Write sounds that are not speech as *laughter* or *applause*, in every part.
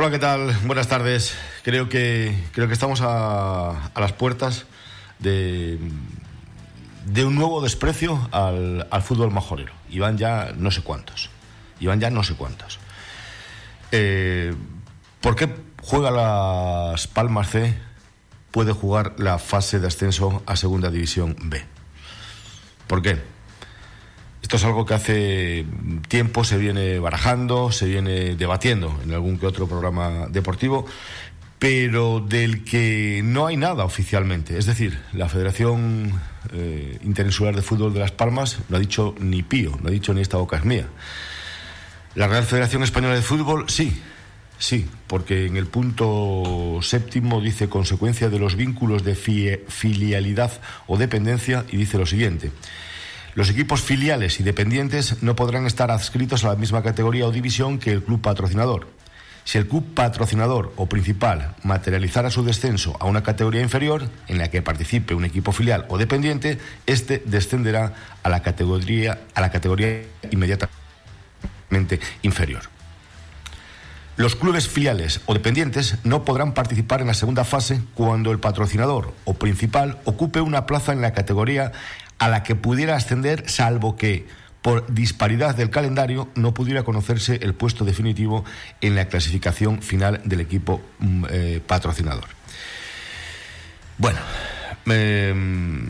Hola, ¿qué tal? Buenas tardes. Creo que, creo que estamos a, las puertas de, de un nuevo desprecio al, fútbol majorero. Y van ya no sé cuántos. Y ya no sé cuántos. Eh, ¿Por qué juega las Palmas C? Puede jugar la fase de ascenso a Segunda División B. ¿Por qué? Esto es algo que hace tiempo se viene barajando, se viene debatiendo en algún que otro programa deportivo, pero del que no hay nada oficialmente. Es decir, la Federación eh, Interinsular de Fútbol de Las Palmas no ha dicho ni pío, no ha dicho ni esta boca es mía. La Real Federación Española de Fútbol, sí, sí, porque en el punto séptimo dice consecuencia de los vínculos de filialidad o dependencia y dice lo siguiente. Los equipos filiales y dependientes no podrán estar adscritos a la misma categoría o división que el club patrocinador. Si el club patrocinador o principal materializara su descenso a una categoría inferior en la que participe un equipo filial o dependiente, este descenderá a la categoría, a la categoría inmediatamente inferior. Los clubes filiales o dependientes no podrán participar en la segunda fase cuando el patrocinador o principal ocupe una plaza en la categoría a la que pudiera ascender, salvo que por disparidad del calendario no pudiera conocerse el puesto definitivo en la clasificación final del equipo mm, eh, patrocinador. Bueno, em,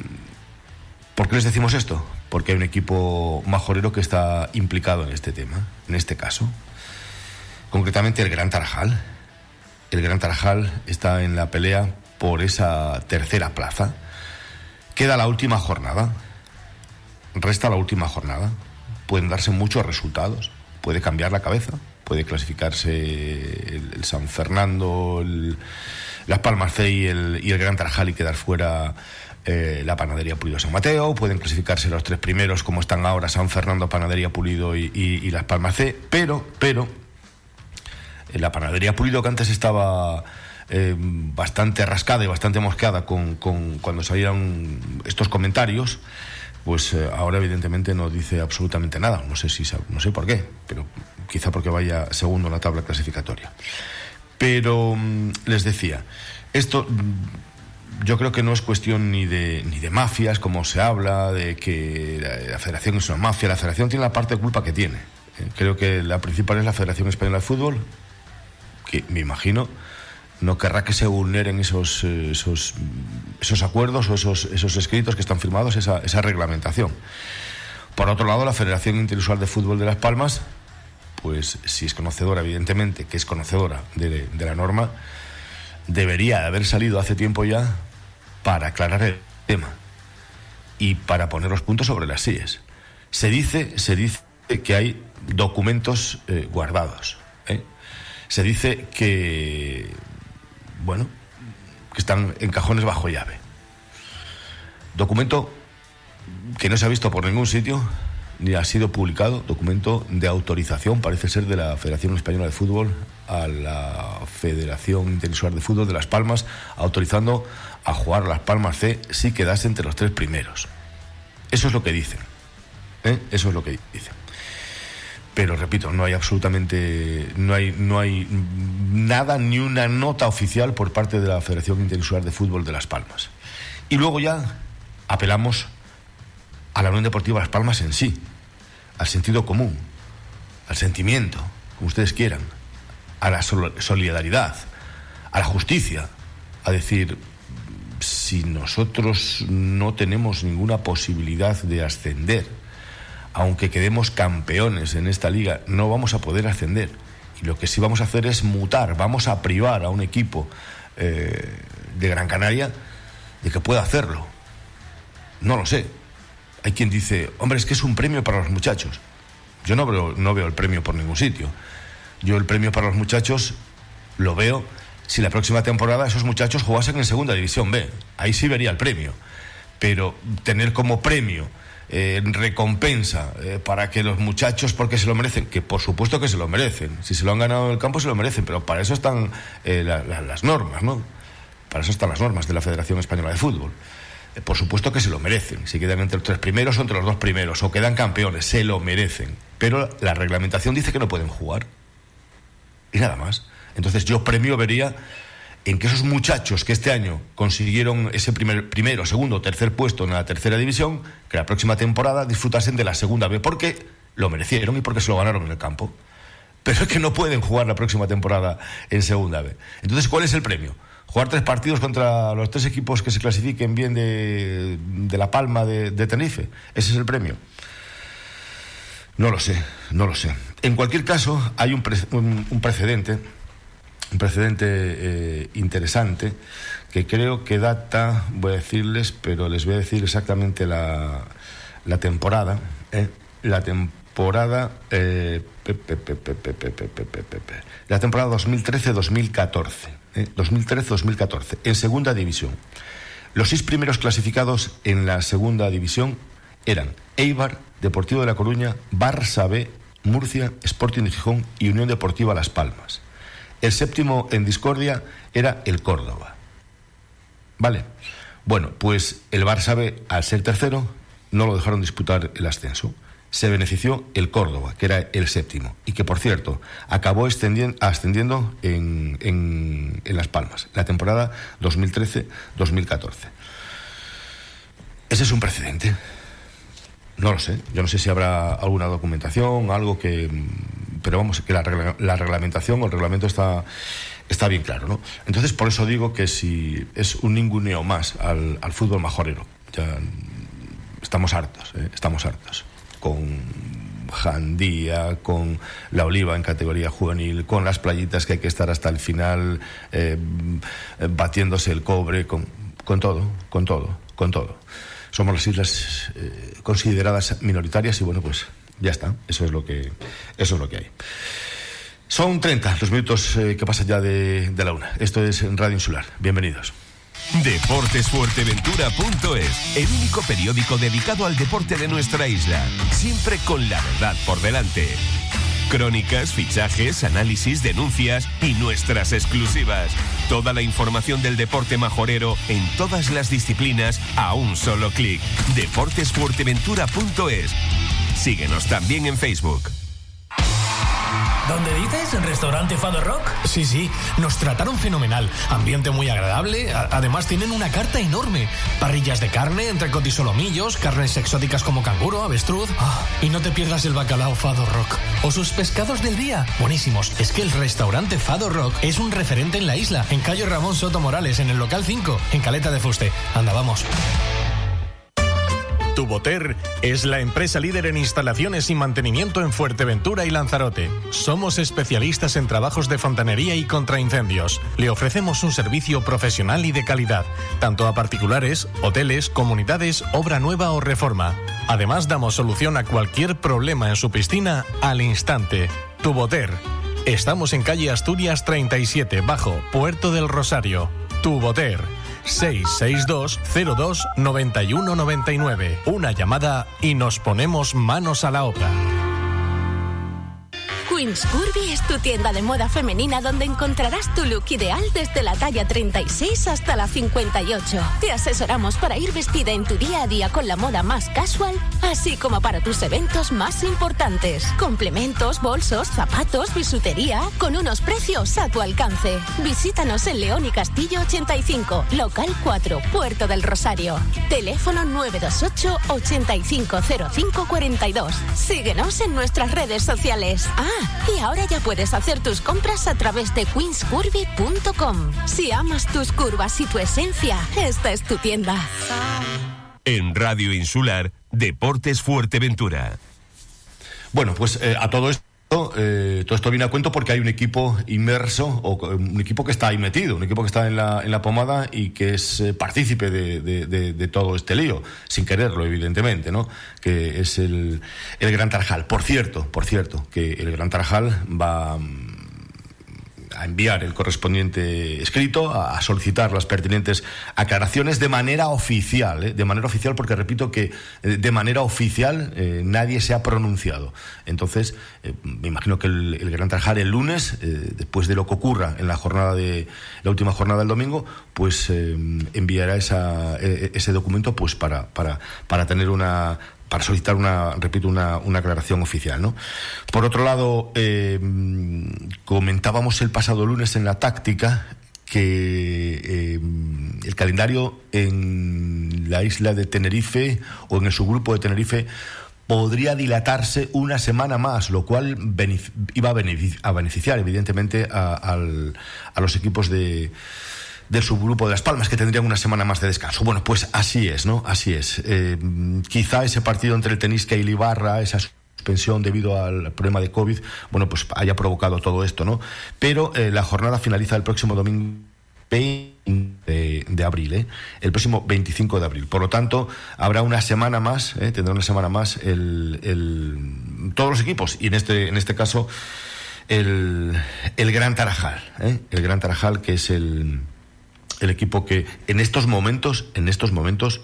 ¿por qué les decimos esto? Porque hay un equipo majorero que está implicado en este tema, en este caso. Concretamente el Gran Tarajal. El Gran Tarajal está en la pelea por esa tercera plaza Queda la última jornada. Resta la última jornada. Pueden darse muchos resultados. Puede cambiar la cabeza. Puede clasificarse el, San Fernando, Las Palmas C y el, Gran Tarajal y quedar fuera eh, la Panadería Pulido San Mateo. Pueden clasificarse los tres primeros, como están ahora San Fernando, Panadería Pulido y, Las Palmas C. Pero, pero, la Panadería Pulido que antes estaba eh, bastante rascada y bastante mosqueada con, cuando salieron estos comentarios, pues eh, ahora evidentemente no dice absolutamente nada. No sé si no sé por qué, pero quizá porque vaya segundo en la tabla clasificatoria. Pero mm, les decía, esto mm, yo creo que no es cuestión ni de, ni de mafias, como se habla, de que la, federación es una mafia. La federación tiene la parte de culpa que tiene. Eh, creo que la principal es la Federación Española de Fútbol, que me imagino no querrá que se vulneren esos, eh, esos, esos acuerdos o esos, esos escritos que están firmados, esa, esa reglamentación. Por otro lado, la Federación Interusual de Fútbol de Las Palmas, pues si es conocedora, evidentemente, que es conocedora de, de la norma, debería haber salido hace tiempo ya para aclarar el tema y para poner los puntos sobre las sillas. Se dice, se dice que hay documentos eh, guardados. ¿eh? Se dice que bueno, que están en cajones bajo llave. Documento que no se ha visto por ningún sitio ni ha sido publicado, documento de autorización, parece ser, de la Federación Española de Fútbol a la Federación Interinsular de Fútbol de Las Palmas, autorizando a jugar Las Palmas C si quedase entre los tres primeros. Eso es lo que dicen. ¿eh? Eso es lo que dicen pero repito, no hay absolutamente, no hay, no hay nada, ni una nota oficial por parte de la Federación Interinsular de Fútbol de Las Palmas. Y luego ya apelamos a la Unión Deportiva Las Palmas en sí, al sentido común, al sentimiento, como ustedes quieran, a la solidaridad, a la justicia, a decir, si nosotros no tenemos ninguna posibilidad de ascender, aunque quedemos campeones en esta liga, no vamos a poder ascender. Y lo que sí vamos a hacer es mutar, vamos a privar a un equipo eh, de Gran Canaria de que pueda hacerlo. No lo sé. Hay quien dice, hombre, es que es un premio para los muchachos. Yo no veo, no veo el premio por ningún sitio. Yo el premio para los muchachos lo veo si la próxima temporada esos muchachos jugasen en Segunda División B. Ahí sí vería el premio. Pero tener como premio eh, recompensa eh, para que los muchachos, porque se lo merecen, que por supuesto que se lo merecen, si se lo han ganado en el campo se lo merecen, pero para eso están eh, las normas, ¿no? Para eso están las normas de la Federación Española de Fútbol. por supuesto que se lo merecen, si quedan entre los tres primeros o entre los dos primeros, o quedan campeones, se lo merecen, pero la reglamentación dice que no pueden jugar. Y nada más. Entonces yo premio vería en que esos muchachos que este año consiguieron ese primer, primero, segundo, tercer puesto en la tercera división, que la próxima temporada disfrutasen de la segunda B, porque lo merecieron y porque se lo ganaron en el campo. Pero es que no pueden jugar la próxima temporada en segunda B. Entonces, ¿cuál es el premio? Jugar tres partidos contra los tres equipos que se clasifiquen bien de, La Palma de, Tenerife. Ese es el premio. No lo sé, no lo sé. En cualquier caso, hay un, un precedente un precedente eh, interesante que creo que data, voy a decirles, pero les voy a decir exactamente la, la temporada. Eh, la temporada. Eh, la temporada 2013-2014. 2013-2014. En segunda división. Los seis primeros clasificados en la segunda división eran Eibar, Deportivo de La Coruña, Barça B, Murcia, Sporting de Gijón y Unión Deportiva Las Palmas. El séptimo en discordia era el Córdoba. Vale. Bueno, pues el Barça al ser tercero, no lo dejaron disputar el ascenso. Se benefició el Córdoba, que era el séptimo, y que, por cierto, acabó ascendiendo en, en Las Palmas, la temporada 2013-2014. Ese es un precedente. No lo sé. Yo no sé si habrá alguna documentación, algo que pero vamos, que la, reglamentación o el reglamento está, está bien claro, ¿no? Entonces, por eso digo que si es un ninguneo más al, fútbol majorero, ya estamos hartos, ¿eh? estamos hartos. Con Jandía, con la Oliva en categoría juvenil, con las playitas que hay que estar hasta el final eh, batiéndose el cobre, con, con todo, con todo, con todo. Somos las islas eh, consideradas minoritarias y bueno, pues ya está, eso es lo que, eso es lo que hay. Son 30 los minutos eh, que pasan ya de, de la una. Esto es Radio Insular. Bienvenidos. Deportesfuerteventura.es, el único periódico dedicado al deporte de nuestra isla, siempre con la verdad por delante. Crónicas, fichajes, análisis, denuncias y nuestras exclusivas. Toda la información del deporte majorero en todas las disciplinas a un solo clic. Deportesfuerteventura.es Síguenos también en Facebook. ¿Dónde dices? ¿En restaurante Fado Rock? Sí, sí, nos trataron fenomenal. Ambiente muy agradable. además, tienen una carta enorme: parrillas de carne, entrecot y carnes exóticas como canguro, avestruz. Ah, y no te pierdas el bacalao Fado Rock. O sus pescados del día. Buenísimos. Es que el restaurante Fado Rock es un referente en la isla, en calle Ramón Soto Morales, en el local 5, en Caleta de Fuste. Anda, vamos. Tuboter es la empresa líder en instalaciones y mantenimiento en Fuerteventura y Lanzarote. Somos especialistas en trabajos de fontanería y contraincendios. Le ofrecemos un servicio profesional y de calidad, tanto a particulares, hoteles, comunidades, obra nueva o reforma. Además, damos solución a cualquier problema en su piscina al instante. Tuboter. Estamos en calle Asturias 37, bajo Puerto del Rosario. Tuboter 662 02 9199. Una llamada y nos ponemos manos a la obra. Queen's Curvy es tu tienda de moda femenina donde encontrarás tu look ideal desde la talla 36 hasta la 58. Te asesoramos para ir vestida en tu día a día con la moda más casual, así como para tus eventos más importantes. Complementos, bolsos, zapatos, bisutería, con unos precios a tu alcance. Visítanos en León y Castillo 85, local 4, Puerto del Rosario. Teléfono 928 850542. Síguenos en nuestras redes sociales. Ah, y ahora ya puedes hacer tus compras a través de queenscurvy.com. Si amas tus curvas y tu esencia, esta es tu tienda. En Radio Insular, Deportes Fuerteventura. Bueno, pues eh, a todo esto eh, todo esto viene a cuento porque hay un equipo inmerso, o un equipo que está ahí metido, un equipo que está en la, en la pomada y que es eh, partícipe de, de, todo este lío, sin quererlo, evidentemente, ¿no? Que es el, el Gran Tarjal. Por cierto, por cierto, que el Gran Tarjal va a enviar el correspondiente escrito, a, solicitar las pertinentes aclaraciones de manera oficial, ¿eh? de manera oficial, porque repito que eh, de manera oficial eh, nadie se ha pronunciado. Entonces, me imagino que el, Gran Trajar el lunes, después de lo que ocurra en la jornada de la última jornada del domingo, pues enviará esa, ese documento pues para, para, para tener una para solicitar una, repito, una, una aclaración oficial. ¿no? Por otro lado, eh, comentábamos el pasado lunes en la táctica que eh, el calendario en la isla de Tenerife o en el subgrupo de Tenerife podría dilatarse una semana más, lo cual iba a beneficiar, evidentemente a, los equipos de, del subgrupo de Las Palmas, que tendrían una semana más de descanso. Bueno, pues así es, ¿no? Así es. Eh, quizá ese partido entre el Tenisca y Libarra, esa suspensión debido al problema de COVID, bueno, pues haya provocado todo esto, ¿no? Pero eh, la jornada finaliza el próximo domingo 20 de, abril, ¿eh? el próximo 25 de abril. Por lo tanto, habrá una semana más, ¿eh? tendrá una semana más el, todos los equipos y en este, en este caso el, el Gran Tarajal, ¿eh? el Gran Tarajal que es el, el equipo que en estos momentos, en estos momentos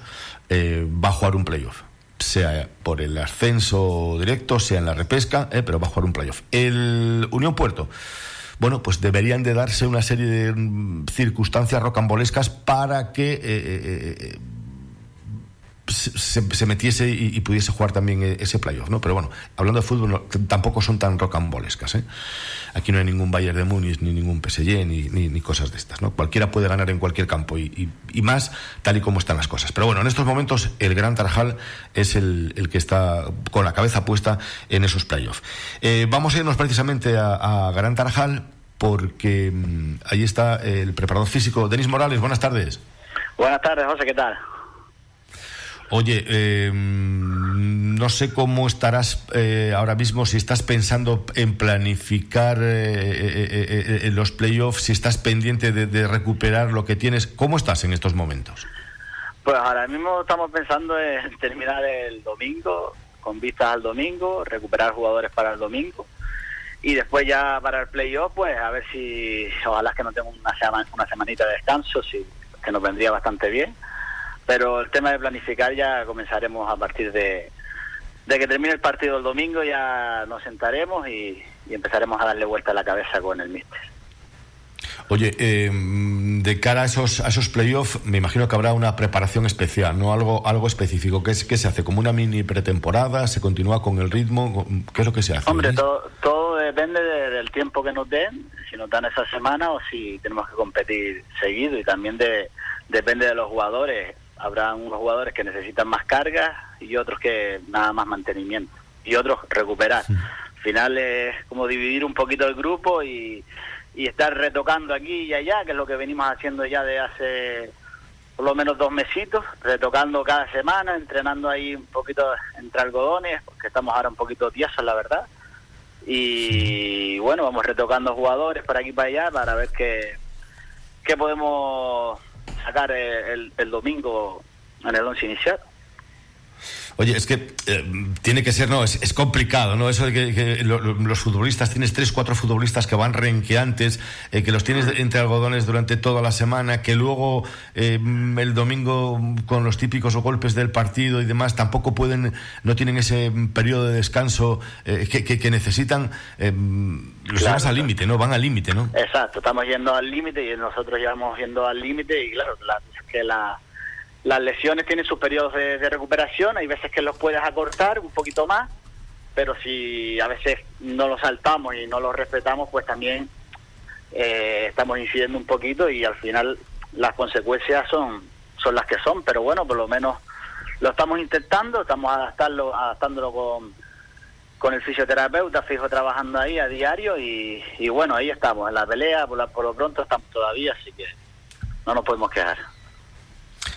eh, va a jugar un playoff sea por el ascenso directo, sea en la repesca, ¿eh? pero va a jugar un playoff. El Unión Puerto bueno, pues deberían de darse una serie de mm, circunstancias rocambolescas para que eh, eh, eh, se, metiese y, pudiese jugar también ese playoff, ¿no? Pero bueno, hablando de fútbol, tampoco son tan rocambolescas, ¿eh? Aquí no hay ningún Bayern de Múnich, ni ningún PSG, ni, cosas de estas, ¿no? Cualquiera puede ganar en cualquier campo y, más tal y como están las cosas. Pero bueno, en estos momentos el Gran Tarajal es el, que está con la cabeza puesta en esos playoffs. vamos a irnos precisamente a, Gran Tarajal porque mm, ahí está el preparador físico, Denis Morales. Buenas tardes. Buenas tardes, José, ¿qué tal? Oye, eh, no sé cómo estarás eh, ahora mismo, si estás pensando en planificar eh, los playoffs, si estás pendiente de, recuperar lo que tienes. ¿Cómo estás en estos momentos? Pues ahora mismo estamos pensando en *laughs* terminar el domingo, con vistas al domingo, recuperar jugadores para el domingo y después ya para el playoff, pues a ver si, ojalá que no tengo una, semana, una semanita de descanso, sí, que nos vendría bastante bien. Pero el tema de planificar ya comenzaremos a partir de, de que termine el partido el domingo, ya nos sentaremos y, y empezaremos a darle vuelta a la cabeza con el míster. Oye, eh, de cara a esos, a esos playoffs, me imagino que habrá una preparación especial, ¿no? Algo, algo específico. ¿Qué, es, ¿Qué se hace? ¿Como una mini pretemporada? ¿Se continúa con el ritmo? ¿Qué es lo que se hace? Hombre, todo, todo depende del tiempo que nos den, si nos dan esa semana o si tenemos que competir seguido. Y también de, depende de los jugadores. Habrá unos jugadores que necesitan más carga y otros que nada más mantenimiento. Y otros recuperar. Al final es como dividir un poquito el grupo y y estar retocando aquí y allá, que es lo que venimos haciendo ya de hace por lo menos dos mesitos, retocando cada semana, entrenando ahí un poquito entre algodones, porque estamos ahora un poquito tiesos, la verdad. Y bueno, vamos retocando jugadores por aquí y para allá para ver qué, qué podemos sacar el, el domingo en el once inicial. Oye, es que eh, tiene que ser, no, es, complicado, ¿no? Eso de que, los futbolistas, tienes tres, cuatro futbolistas que van renqueantes, eh, que los tienes entre algodones durante toda la semana, que luego eh, el domingo con los típicos golpes del partido y demás tampoco pueden, no tienen ese periodo de descanso que, necesitan. los claro, al límite, ¿no? Van al límite, ¿no? Exacto, estamos yendo al límite y nosotros llevamos yendo al límite y claro, que la las lesiones tienen sus periodos de, recuperación, hay veces que los puedes acortar un poquito más, pero si a veces no los saltamos y no los respetamos, pues también eh, estamos incidiendo un poquito y al final las consecuencias son, son las que son, pero bueno, por lo menos lo estamos intentando, estamos adaptarlo, adaptándolo con, con el fisioterapeuta, fijo trabajando ahí a diario y, bueno, ahí estamos, en la pelea, por, por lo pronto estamos todavía, así que no nos podemos quejar.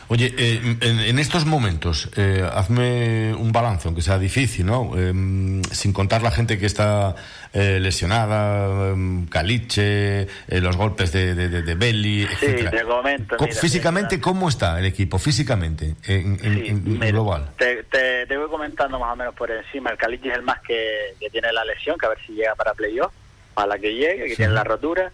Oye, eh, en, estos momentos, eh, hazme un balance, aunque sea difícil, ¿no? Em, sin contar la gente que está eh, lesionada, em, Caliche, los golpes de, de, de Belli, sí, te comento. físicamente, ¿cómo está el equipo? Físicamente, en, global. Te, te, voy comentando más o menos por encima. El Caliche es el más que, tiene la lesión, que a ver si llega para playoff, para la que llegue, que tiene la rotura.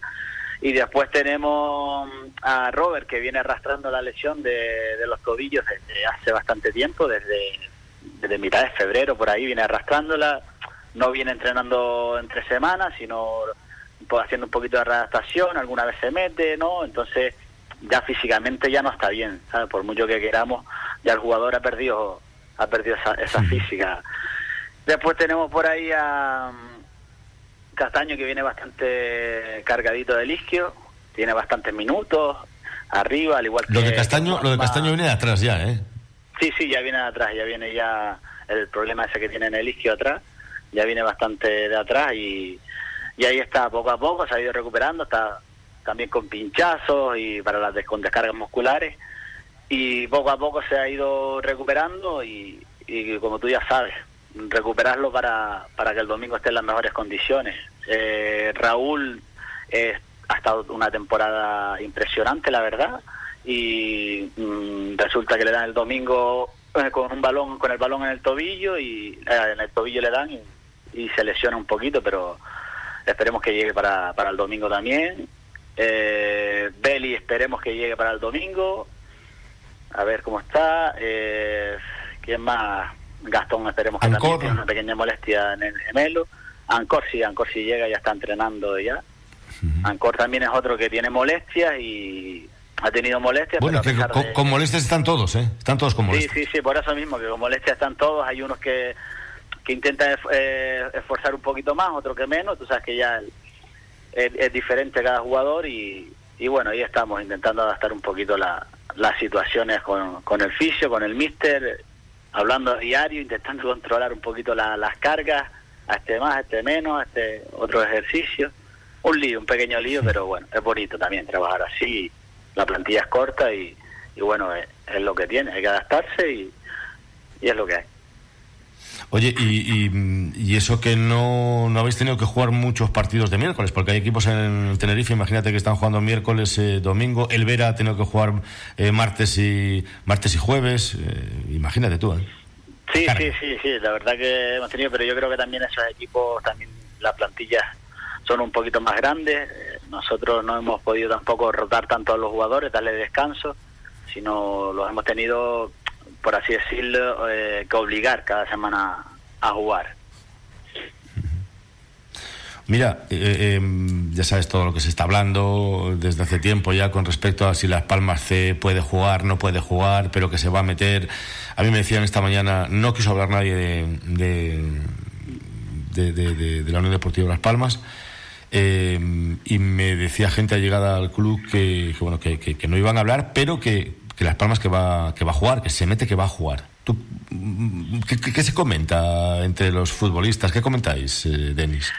Y después tenemos a Robert, que viene arrastrando la lesión de, los tobillos desde hace bastante tiempo, desde, desde mitad de febrero por ahí viene arrastrándola. No viene entrenando entre semanas, sino haciendo un poquito de readaptación, alguna vez se mete, ¿no? Entonces ya físicamente ya no está bien, ¿sabes? Por mucho que queramos, ya el jugador ha perdido ha perdido esa, esa física. Después tenemos por ahí a Castaño que viene bastante cargadito del isquio, tiene bastantes minutos arriba, al igual que... Lo de Castaño, lo de Castaño viene de atrás ya, ¿eh? Sí, sí, ya viene de atrás, ya viene ya el problema ese que tiene en el isquio atrás, ya viene bastante de atrás y, y ahí está poco a poco, se ha ido recuperando, está también con pinchazos y para las con descargas musculares y poco a poco se ha ido recuperando y, y como tú ya sabes, recuperarlo para, para que el domingo esté en las mejores condiciones. Eh, Raúl ha estado una temporada impresionante, la verdad, y mm, resulta que le dan el domingo eh, con un balón, con el balón en el tobillo y eh, en el tobillo le dan y, y, se lesiona un poquito, pero esperemos que llegue para, para el domingo también. Eh, Beli esperemos que llegue para el domingo. A ver cómo está. Eh, ¿Quién más? Gastón esperemos que también tiene una pequeña molestia en el gemelo. Ancor sí, Ancor sí llega, ya está entrenando ya. Ancor también es otro que tiene molestias y ha tenido molestias. Bueno, que con, molestias están todos, ¿eh? Están todos con molestias. Sí, sí, sí, por eso mismo, que con molestias están todos. Hay unos que, que intentan eh, esforzar un poquito más, otros que menos. Tú sabes que ya es, diferente cada jugador y, y, bueno, ahí estamos intentando adaptar un poquito la, las situaciones con, con el fisio, con el mister, hablando a diario, intentando *laughs* controlar un poquito las cargas, a este más, a este menos, a este otro ejercicio. Un lío, un pequeño lío, pero bueno, es bonito también trabajar así. La plantilla es corta y, y bueno, es, es, lo que tiene, hay que adaptarse y, y es lo que hay. Oye, y, y, eso que no, no, habéis tenido que jugar muchos partidos de miércoles, porque hay equipos en Tenerife, imagínate que están jugando miércoles, eh, domingo, el Vera ha tenido que jugar eh, martes y martes y jueves, eh, imagínate tú. ¿eh? Sí, sí, sí, sí, la verdad que hemos tenido, pero yo creo que también esos equipos, también las plantillas son un poquito más grandes, nosotros no hemos podido tampoco rotar tanto a los jugadores, darle descanso, sino los hemos tenido por así decirlo, eh, que obligar cada semana a jugar. Mira, eh, eh, ya sabes todo lo que se está hablando desde hace tiempo ya con respecto a si Las Palmas C puede jugar, no puede jugar, pero que se va a meter. A mí me decían esta mañana, no quiso hablar nadie de, de, de, la Unión Deportiva Las Palmas. y me decía gente allegada al club que, bueno que, no iban a hablar, pero que, que Las Palmas que va, que va a jugar, que se mete que va a jugar. ¿Tú, qué, se comenta entre los futbolistas? ¿Qué comentáis, eh, Denis?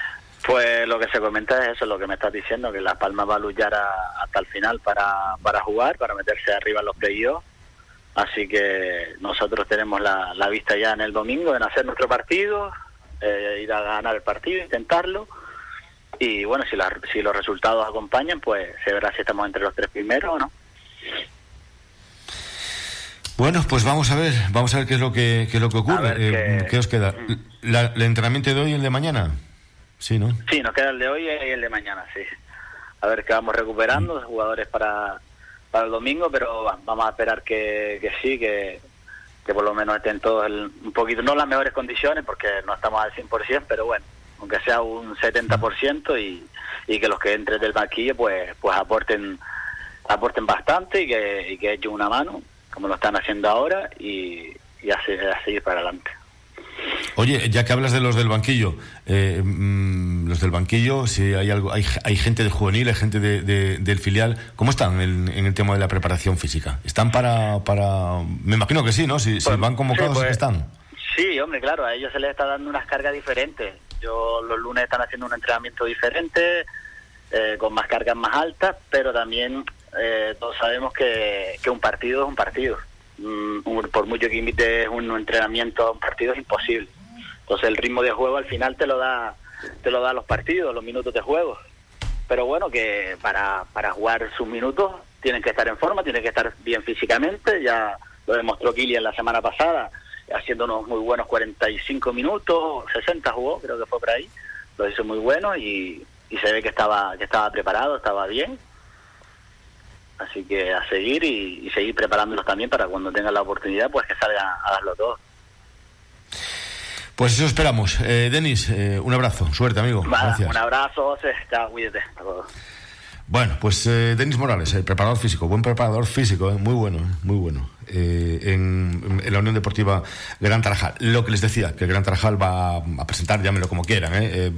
Pues lo que se comenta es eso, lo que me estás diciendo, que Las Palmas va a luchar hasta el final para, para jugar, para meterse arriba en los playoffs. Así que nosotros tenemos la, la, vista ya en el domingo en hacer nuestro partido, eh, ir a ganar el partido, intentarlo. Y bueno, si, la, si los resultados acompañan, pues se verá si estamos entre los tres primeros o no. Bueno, pues vamos a ver, vamos a ver qué es lo que, qué es lo que ocurre. Eh, qué... os queda? La, ¿El entrenamiento de hoy y el de mañana? Sí, ¿no? Sí, nos queda el de hoy y el de mañana, sí. A ver qué vamos recuperando, de jugadores para, para el domingo, pero vamos a esperar que, que sí, que, que por lo menos estén todos un poquito, no las mejores condiciones, porque no estamos al 100%, pero bueno, aunque sea un 70% y, y que los que entren del banquillo pues pues aporten aporten bastante y que, y que echen una mano como lo están haciendo ahora y, y a, seguir para adelante. Oye, ya que hablas de los del banquillo, eh, mm, los del banquillo, si hay algo, hay, hay gente de juvenil, hay gente de, del filial, ¿cómo están en, el tema de la preparación física? ¿Están para, para, me imagino que sí, ¿no? Si, pues, van convocados, pues, están. Sí, hombre, claro, a ellos se les está dando unas cargas diferentes. Yo los lunes están haciendo un entrenamiento diferente, eh, con más cargas más altas, pero también eh, todos sabemos que, que, un partido es un partido. Mm, por mucho que invites un entrenamiento un partido es imposible. Entonces el ritmo de juego al final te lo da te lo da los partidos, los minutos de juego. Pero bueno, que para, para jugar sus minutos tienen que estar en forma, tienen que estar bien físicamente. Ya lo demostró Kilian la semana pasada, haciendo unos muy buenos 45 minutos, 60 jugó, creo que fue por ahí. Lo hizo muy bueno y, y se ve que estaba, que estaba preparado, estaba bien Así que a seguir y, seguir preparándolos también para cuando tengan la oportunidad, pues que salgan a darlo todo. Pues eso esperamos. Eh, Denis, eh, un abrazo. Suerte, amigo. Gracias. Un abrazo, José. Chao, cuídate. Bueno, pues eh, Denis Morales, el preparador físico, buen preparador físico, eh, muy bueno, eh, muy bueno. Eh, en, la Unión Deportiva Gran Tarajal. Lo que les decía, que Gran Tarajal va a presentar, llámelo como quieran, ¿eh? Eh,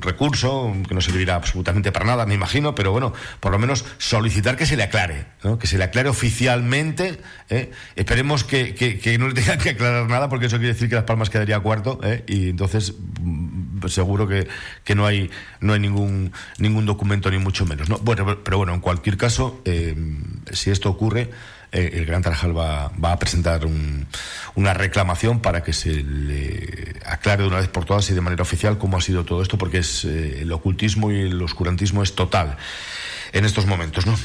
recurso que no servirá absolutamente para nada, me imagino, pero bueno, por lo menos solicitar que se le aclare, ¿no? que se le aclare oficialmente. Esperemos que, que, que, no le tengan que aclarar nada, porque eso quiere decir que Las Palmas quedaría cuarto, y entonces mm, seguro que, que no hay no hay ningún ningún documento ni mucho menos. ¿no? Bueno, pero bueno, en cualquier caso, si esto ocurre eh, el Gran Tarajal va, va a presentar un, una reclamación para que se le aclare de una vez por todas y de manera oficial cómo ha sido todo esto, porque es eh, el ocultismo y el oscurantismo es total en estos momentos, ¿no?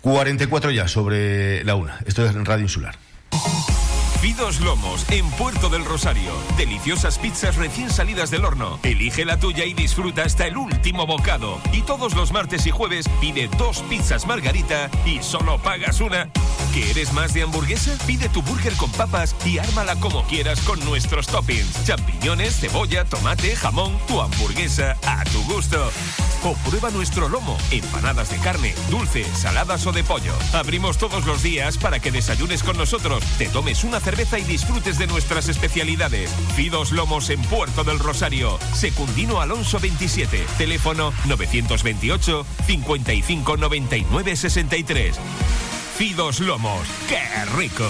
44 ya sobre la una. Esto es en Radio Insular. Fidos Lomos, en Puerto del Rosario. Deliciosas pizzas recién salidas del horno. Elige la tuya y disfruta hasta el último bocado. Y todos los martes y jueves pide dos pizzas margarita y solo pagas una. ¿Quieres más de hamburguesa? Pide tu burger con papas y ármala como quieras con nuestros toppings. Champiñones, cebolla, tomate, jamón, tu hamburguesa a tu gusto. O prueba nuestro lomo, empanadas de carne, dulce, saladas o de pollo. Abrimos todos los días para que desayunes con nosotros, te tomes una cerveza y disfrutes de nuestras especialidades. Fidos Lomos en Puerto del Rosario. Secundino Alonso 27. Teléfono 928 55 99 63. Fidos Lomos. ¡Qué rico!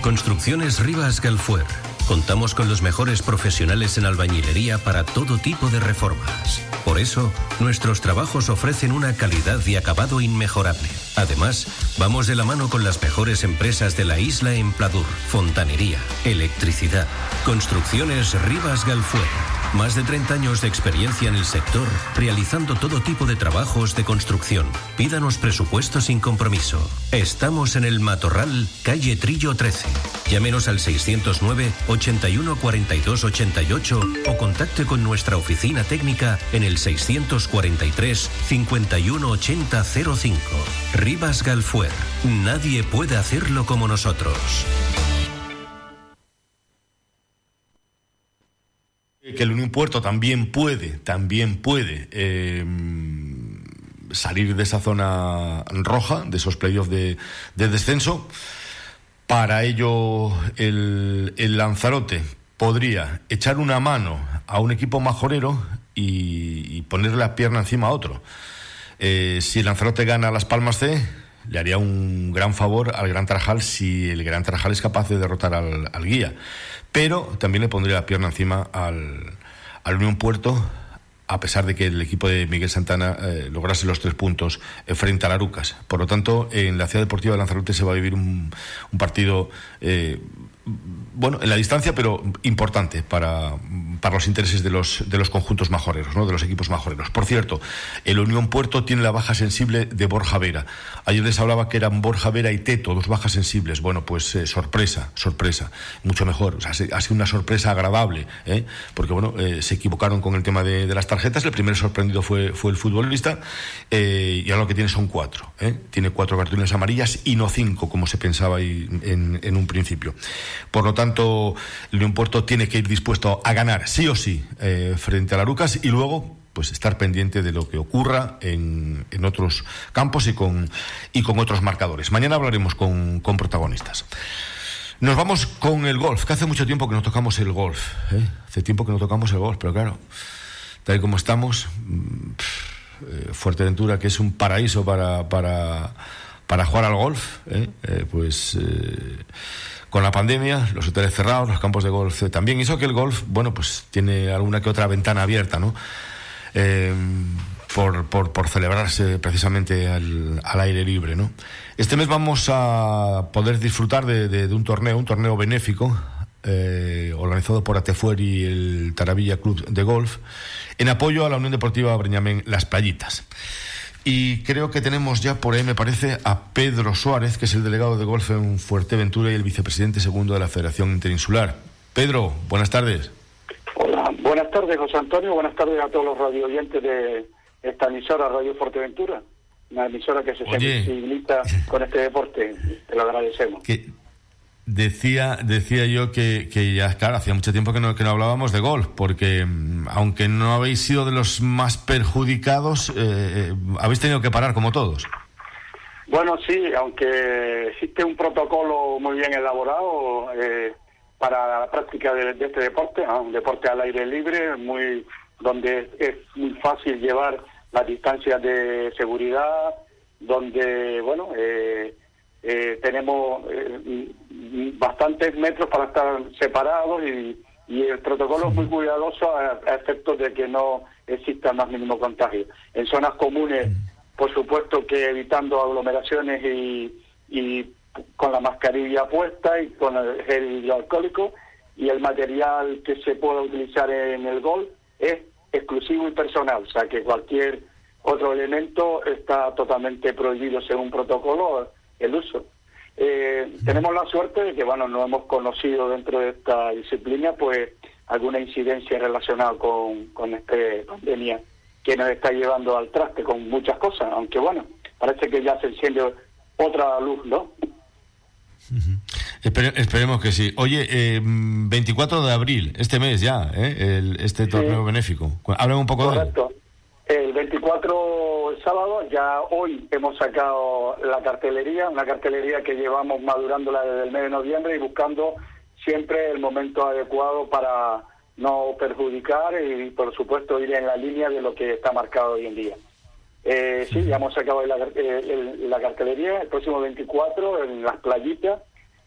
Construcciones Rivas Galfuer. Contamos con los mejores profesionales en albañilería para todo tipo de reformas. Por eso, nuestros trabajos ofrecen una calidad y acabado inmejorable. Además, vamos de la mano con las mejores empresas de la isla en Pladur, fontanería, electricidad. Construcciones Rivas Galfuer. Más de 30 años de experiencia en el sector, realizando todo tipo de trabajos de construcción. Pídanos presupuesto sin compromiso. Estamos en el Matorral, calle Trillo 13. Llámenos al 609 81 42 88 o contacte con nuestra oficina técnica en el 643 51 80 05. Rivas Galfuer. Nadie puede hacerlo como nosotros. Que el Unión Puerto también puede, también puede eh, salir de esa zona roja, de esos playoffs de, de, descenso. Para ello, el, Lanzarote podría echar una mano a un equipo majorero y, y ponerle la pierna encima a otro. Eh, si el Lanzarote gana Las Palmas C, le haría un gran favor al Gran Tarajal si el Gran Tarajal es capaz de derrotar al, al guía pero también le pondría la pierna encima al, al Unión Puerto, a pesar de que el equipo de Miguel Santana eh, lograse los tres puntos eh, frente a Larucas. Por lo tanto, en la ciudad deportiva de Lanzarote se va a vivir un, partido, eh, bueno, en la distancia, pero importante para, para los intereses de los, de los conjuntos majoreros, ¿no? de los equipos majoreros. Por cierto, el Unión Puerto tiene la baja sensible de Borja Vera. Ayer les hablaba que eran Borja Vera y Teto, dos bajas sensibles. Bueno, pues eh, sorpresa, sorpresa, mucho mejor. Ha sido una sorpresa agradable, ¿eh? porque bueno, eh, se equivocaron con el tema de, las tarjetas. El primer sorprendido fue, fue el futbolista eh, y ahora lo que tiene son cuatro. Tiene cuatro cartulinas amarillas y no cinco, como se pensaba ahí en un principio. Por lo tanto, Unión Puerto tiene que ir dispuesto a ganar sí o sí eh, frente a la Lucas y luego pues estar pendiente de lo que ocurra en, en, otros campos y con, y con otros marcadores. Mañana hablaremos con, con, protagonistas. Nos vamos con el golf, que hace mucho tiempo que no tocamos el golf. ¿eh? Hace tiempo que no tocamos el golf, pero claro, tal y como estamos, eh, Fuerteventura, que es un paraíso para, para, para jugar al golf, ¿eh? pues con la pandemia, los hoteles cerrados, los campos de golf también. Hizo que el golf, bueno, pues tiene alguna que otra ventana abierta, ¿no? Eh, por, celebrarse precisamente al, aire libre, ¿no? Este mes vamos a poder disfrutar de un torneo, un torneo benéfico, eh, organizado por Atefuer y el Taravilla Club de Golf, en apoyo a la Unión Deportiva Breñamén Las Playitas. Y creo que tenemos ya por ahí, me parece, a Pedro Suárez, que es el delegado de golf en Fuerteventura y el vicepresidente segundo de la Federación Interinsular. Pedro, buenas tardes. Hola, buenas tardes, José Antonio. Buenas tardes a todos los radio oyentes de esta emisora Radio Fuerteventura. Una emisora que se Oye. sensibiliza con este deporte. Te lo agradecemos. Decía, decía yo que, que, ya, claro, hacía mucho tiempo que no, que no hablábamos de golf, porque mm, aunque no habéis sido de los más perjudicados, eh, eh, habéis tenido que parar como todos. Bueno, sí, aunque existe un protocolo muy bien elaborado eh, para la práctica de, este deporte, un deporte al aire libre, muy donde es muy fácil llevar las distancias de seguridad, donde, bueno, eh, eh, tenemos eh, bastantes metros para estar separados y, el protocolo es muy cuidadoso a, efectos de que no exista más mínimo contagio. En zonas comunes, por supuesto que evitando aglomeraciones y, y con la mascarilla puesta y con el gel hidroalcohólico y el material que se pueda utilizar en el gol es exclusivo y personal, o sea que cualquier otro elemento está totalmente prohibido según protocolo el uso. Eh, tenemos la suerte de que, bueno, no hemos conocido dentro de esta disciplina, pues, alguna incidencia relacionada con, con esta pandemia que nos está llevando al traste con muchas cosas, aunque, bueno, parece que ya se enciende otra luz, ¿no? esperemos que sí. Oye, eh, 24 de abril, este mes ya, ¿eh? El, este torneo benéfico. Háblame un poco Correcto. El 24 el sábado, ya hoy hemos sacado la cartelería, una cartelería que llevamos madurándola desde el mes de noviembre y buscando siempre el momento adecuado para no perjudicar y por supuesto ir en la línea de lo que está marcado hoy en día. Eh, sí, ya hemos sacado la, la cartelería, el próximo 24 en las playitas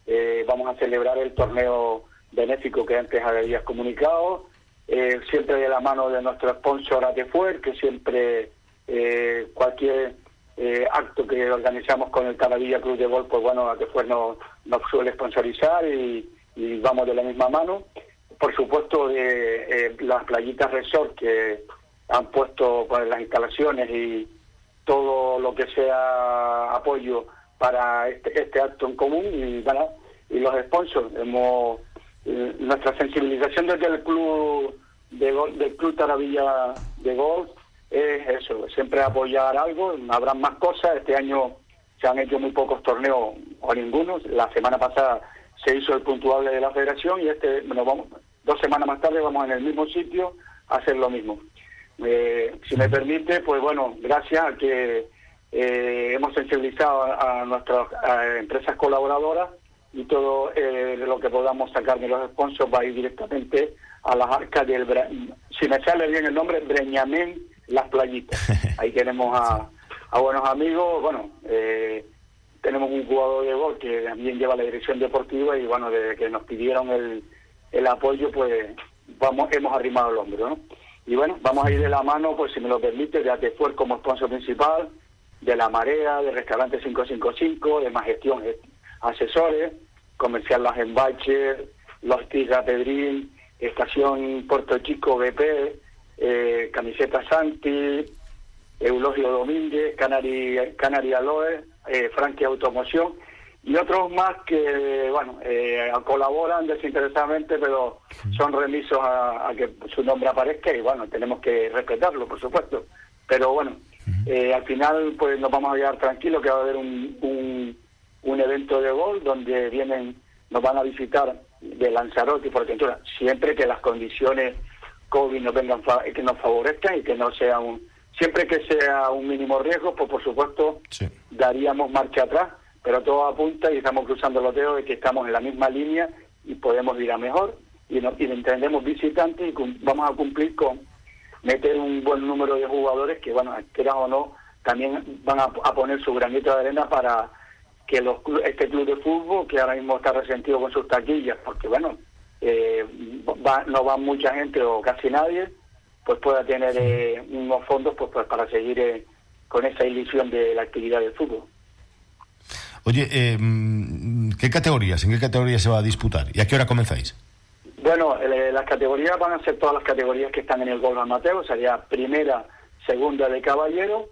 eh, vamos a celebrar el torneo benéfico que antes habías comunicado eh, siempre de la mano de nuestro sponsor Atefuer, que siempre eh, cualquier eh, acto que organizamos con el Canadilla Club de Golf, pues bueno, Atefuer nos, nos suele sponsorizar y, vamos de la misma mano. Por supuesto, de las playitas resort que han puesto pues, las instalaciones y todo lo que sea apoyo para este, este acto en común y, bueno, y los sponsors. Hemos nuestra sensibilización desde el club de del club Taravilla de golf es eso, siempre apoyar algo, habrá más cosas, este año se han hecho muy pocos torneos o ninguno, la semana pasada se hizo el puntuable de la federación y este, bueno, vamos, dos semanas más tarde vamos en el mismo sitio a hacer lo mismo. Eh, si me permite, pues bueno, gracias a que eh, hemos sensibilizado a, nuestras empresas colaboradoras y todo eh, lo que podamos sacar de los sponsors va a ir directamente a las arcas del... Si me sale bien el nombre, Breñamén Las Playitas. *laughs* Ahí tenemos a, a buenos amigos, bueno, eh, tenemos un jugador de gol que también lleva la dirección deportiva y bueno, desde que nos pidieron el, el apoyo, pues vamos hemos arrimado el hombro, ¿no? Y bueno, vamos a ir de la mano, pues si me lo permite, de Atefuer como sponsor principal, de La Marea, de Restaurante 555, de Más Gestión asesores, comercial Las Embaches, Los Tigas Pedrín, Estación Puerto Chico BP, eh, Camiseta Santi, Eulogio Domínguez, Canari, Canari Aloe, eh, Frankie Automoción y otros más que, bueno, eh, colaboran desinteresadamente, pero son remisos a, que su nombre aparezca y, bueno, tenemos que respetarlo, por supuesto. Pero, bueno, eh, al final, pues nos vamos a quedar tranquilos que va a haber un, un, un evento de gol donde vienen, nos van a visitar de Lanzarote y Portentura, siempre que las condiciones COVID nos vengan que nos favorezcan y que no sea un siempre que sea un mínimo riesgo, pues por supuesto daríamos marcha atrás, pero todo apunta y estamos cruzando los dedos de que estamos en la misma línea y podemos ir a mejor y, no, y entendemos visitantes y vamos a cumplir con meter un buen número de jugadores que, bueno, quieran o no, también van a, a poner su granito de arena para que los, este club de fútbol, que ahora mismo está resentido con sus taquillas, porque bueno, eh, no va mucha gente o casi nadie, pues pueda tener eh, unos fondos pues, pues para seguir eh, con esa ilusión de la actividad del fútbol. Oye, ¿qué categorías? ¿En qué categorías se va a disputar? ¿Y a qué hora comenzáis? Bueno, las categorías van a ser todas las categorías que están en el gol amateur, sería primera, segunda de caballero,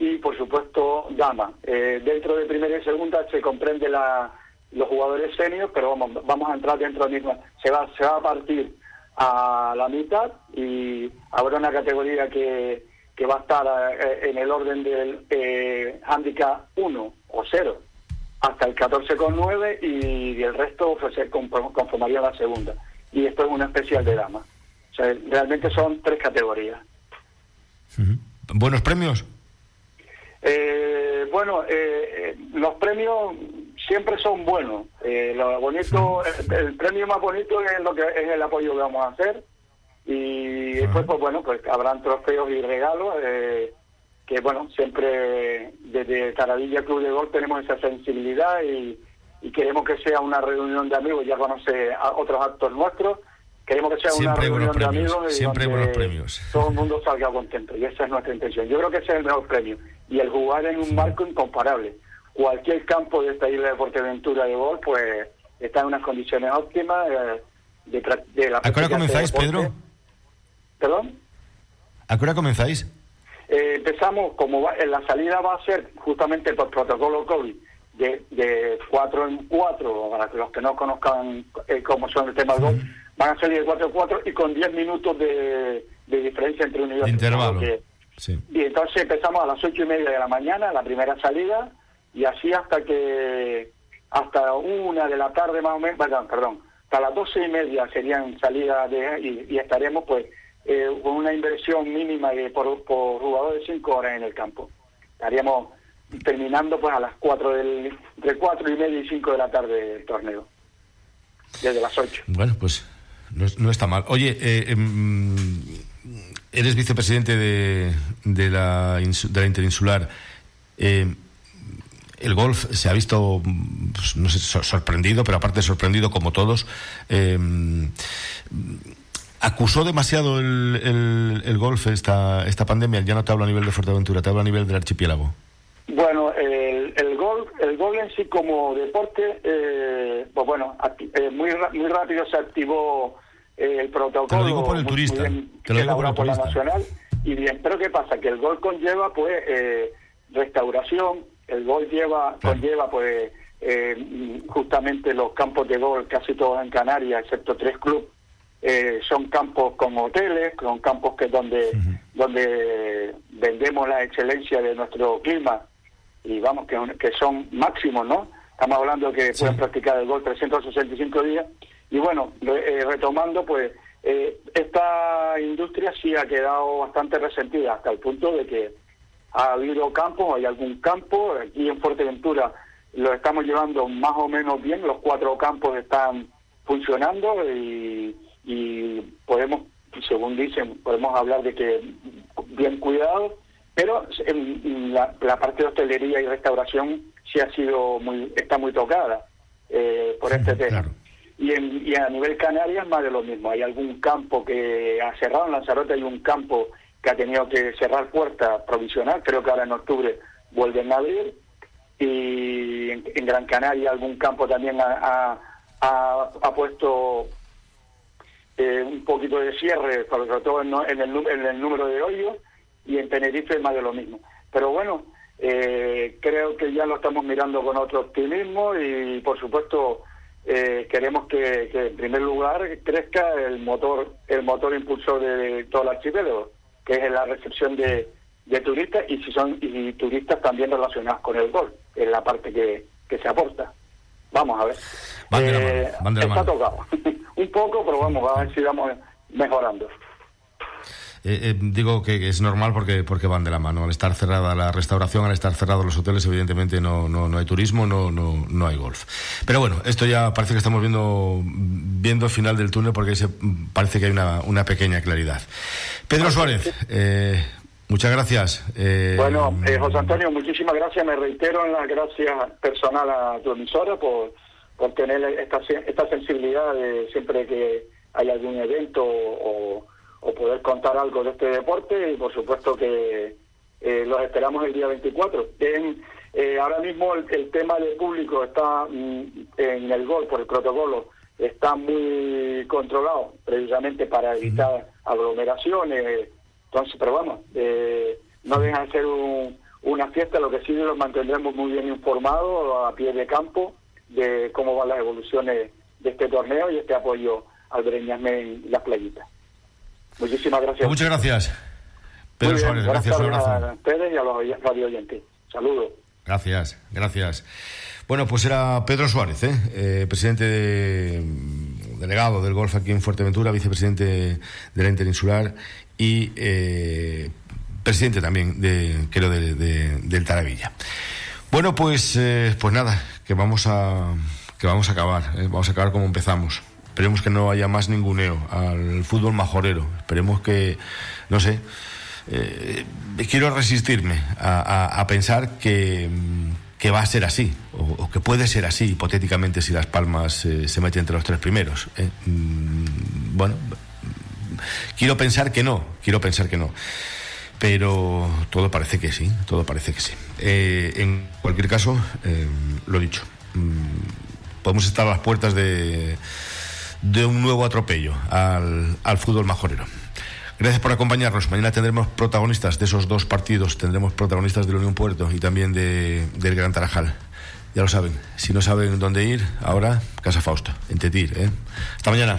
y por supuesto dama. Eh, dentro de primera y segunda se comprende la, los jugadores seniors, pero vamos, vamos a entrar dentro mismo. Se va, se va a partir a la mitad y habrá una categoría que, va a estar eh, en el orden del eh, handicap 1 o 0. hasta el 14,9 y el resto se conformaría la segunda. Y es una especial de dama. Realmente son tres categorías. ¿Buenos premios? Eh, bueno, eh, los premios siempre son buenos. Eh, lo bonito, el, premio más bonito es lo que es el apoyo que vamos a hacer y después, pues bueno, pues habrán trofeos y regalos. Eh, que bueno, siempre desde Taradilla Club de Golf tenemos esa sensibilidad y, queremos que sea una reunión de amigos, ya conoce a otros actos nuestros, queremos que sea una reunión de amigos y siempre buenos premios. todo el mundo salga contento y esa es nuestra intención. Yo creo que ese es el mejor premio y el jugar en un marco incomparable. Cualquier campo de esta isla de Fuerteventura de golf pues está en unas condiciones óptimas eh, de, de, la ¿A qué hora comenzáis, Pedro? ¿Perdón? ¿A qué hora comenzáis? Eh, empezamos, como en la salida va a ser justamente por protocolo COVID, de, de cuatro en cuatro, para que los que no conozcan eh, cómo son el tema del van a salir de cuatro en cuatro y con diez minutos de, diferencia entre unidades. Intervalo. Y entonces empezamos a las ocho y media de la mañana, la primera salida, y así hasta que, hasta una de la tarde más o menos, perdón, perdón hasta las doce y media serían salidas de, y estaremos pues eh, con una inversión mínima de, por, por jugador de 5 horas en el campo. Estaríamos terminando pues a las 4 del, entre 4 y media y 5 de la tarde el torneo, desde las 8. Bueno, pues no, está mal. Oye, eh, em, eres vicepresidente de, de, la, de la Interinsular. Eh, el golf se ha visto, pues, no sé, sorprendido, pero aparte sorprendido como todos. Eh, ¿Acusó demasiado el, el, golf esta, esta pandemia? Ya no te hablo a nivel de Fuerteventura, te hablo a nivel del archipiélago. Bueno, el, el golf el golf en sí como deporte, eh, pues bueno, eh, muy, muy rápido se activó el protocolo. Te lo digo por el turista. te lo digo por el turista. nacional y bien, pero ¿qué pasa? Que el golf conlleva pues restauración, el golf lleva conlleva pues justamente los campos de golf casi todos en Canarias, excepto tres clubes eh, son campos con hoteles, son campos que donde donde vendemos la excelencia de nuestro clima y vamos que, que son máximos, ¿no? Estamos hablando que pueden practicar el gol 365 días y bueno, eh, retomando pues eh, esta industria sí ha quedado bastante resentida hasta el punto de que ha habido campos, hay algún campo, aquí en Fuerteventura lo estamos llevando más o menos bien, los cuatro campos están funcionando y y podemos, según dicen, podemos hablar de que bien cuidado, pero en la, parte de hostelería y restauración sí ha sido muy, está muy tocada eh, por este tema. Y, en, a nivel Canarias más de lo mismo. Hay algún campo que ha cerrado, en Lanzarote hay un campo que ha tenido que cerrar puerta provisional, creo que ahora en octubre vuelven a abrir, y en, Gran Canaria algún campo también ha, ha puesto eh, un poquito de cierre, sobre todo en, el, en el número de hoyos, y en Tenerife más de lo mismo. Pero bueno, eh, creo que ya lo estamos mirando con otro optimismo y por supuesto eh, queremos que, en primer lugar crezca el motor el motor impulsor de todo el archipiélago, que es la recepción de, turistas y si son y turistas también relacionados con el gol, es la parte que, que se aporta. Vamos a ver. está tocado. *laughs* Un poco, pero vamos a ver si vamos mejorando. Eh, eh, digo que es normal porque porque van de la mano. Al estar cerrada la restauración, al estar cerrados los hoteles, evidentemente no, no, no hay turismo, no, no, no hay golf. Pero bueno, esto ya parece que estamos viendo viendo el final del túnel porque se, parece que hay una, una pequeña claridad. Pedro Suárez, eh, Muchas gracias. Eh, bueno, eh, José Antonio, muchísimas gracias. Me reitero en la gracia personal a tu emisora por, por tener esta, esta sensibilidad de siempre que hay algún evento o, poder contar algo de este deporte y por supuesto que eh, los esperamos el día 24. ahora mismo el, tema del público está mm, en el gol por el protocolo está muy controlado precisamente para evitar aglomeraciones entonces, pero vamos, eh, no deja de ser una fiesta, lo que sí los mantendremos muy bien informados a pie de campo de cómo van las evoluciones de este torneo y este apoyo al Breñasme en las playitas. Muchísimas gracias. Muchas gracias. Pedro Suárez, gracias, un abrazo. a ustedes y a los radio oyentes. Saludos. Gracias, gracias. Bueno, pues era Pedro Suárez, ¿eh? eh presidente delegado del golf aquí en Fuerteventura, vicepresidente de la Interinsular y eh, presidente también, de, creo, de, del Taravilla. Bueno, pues, eh, pues nada, que vamos a, que vamos a acabar, vamos a acabar como empezamos. Esperemos que no haya más ninguneo al fútbol majorero. Esperemos que, no sé, quiero resistirme a pensar que que va a ser así, o, que puede ser así, hipotéticamente, si Las Palmas eh, se mete entre los tres primeros. ¿eh? Mm, bueno, quiero pensar que no, quiero pensar que no. Pero todo parece que sí, todo parece que sí. Eh, en cualquier caso, lo dicho, mm, podemos estar a las puertas de, de un nuevo atropello al, al fútbol majorero. Gracias por acompañarnos. Mañana tendremos protagonistas de esos dos partidos. Tendremos protagonistas del Unión Puerto y también de, del Gran Tarajal. Ya lo saben. Si no saben dónde ir, ahora Casa Fausto, en Tetir. ¿eh? Hasta mañana.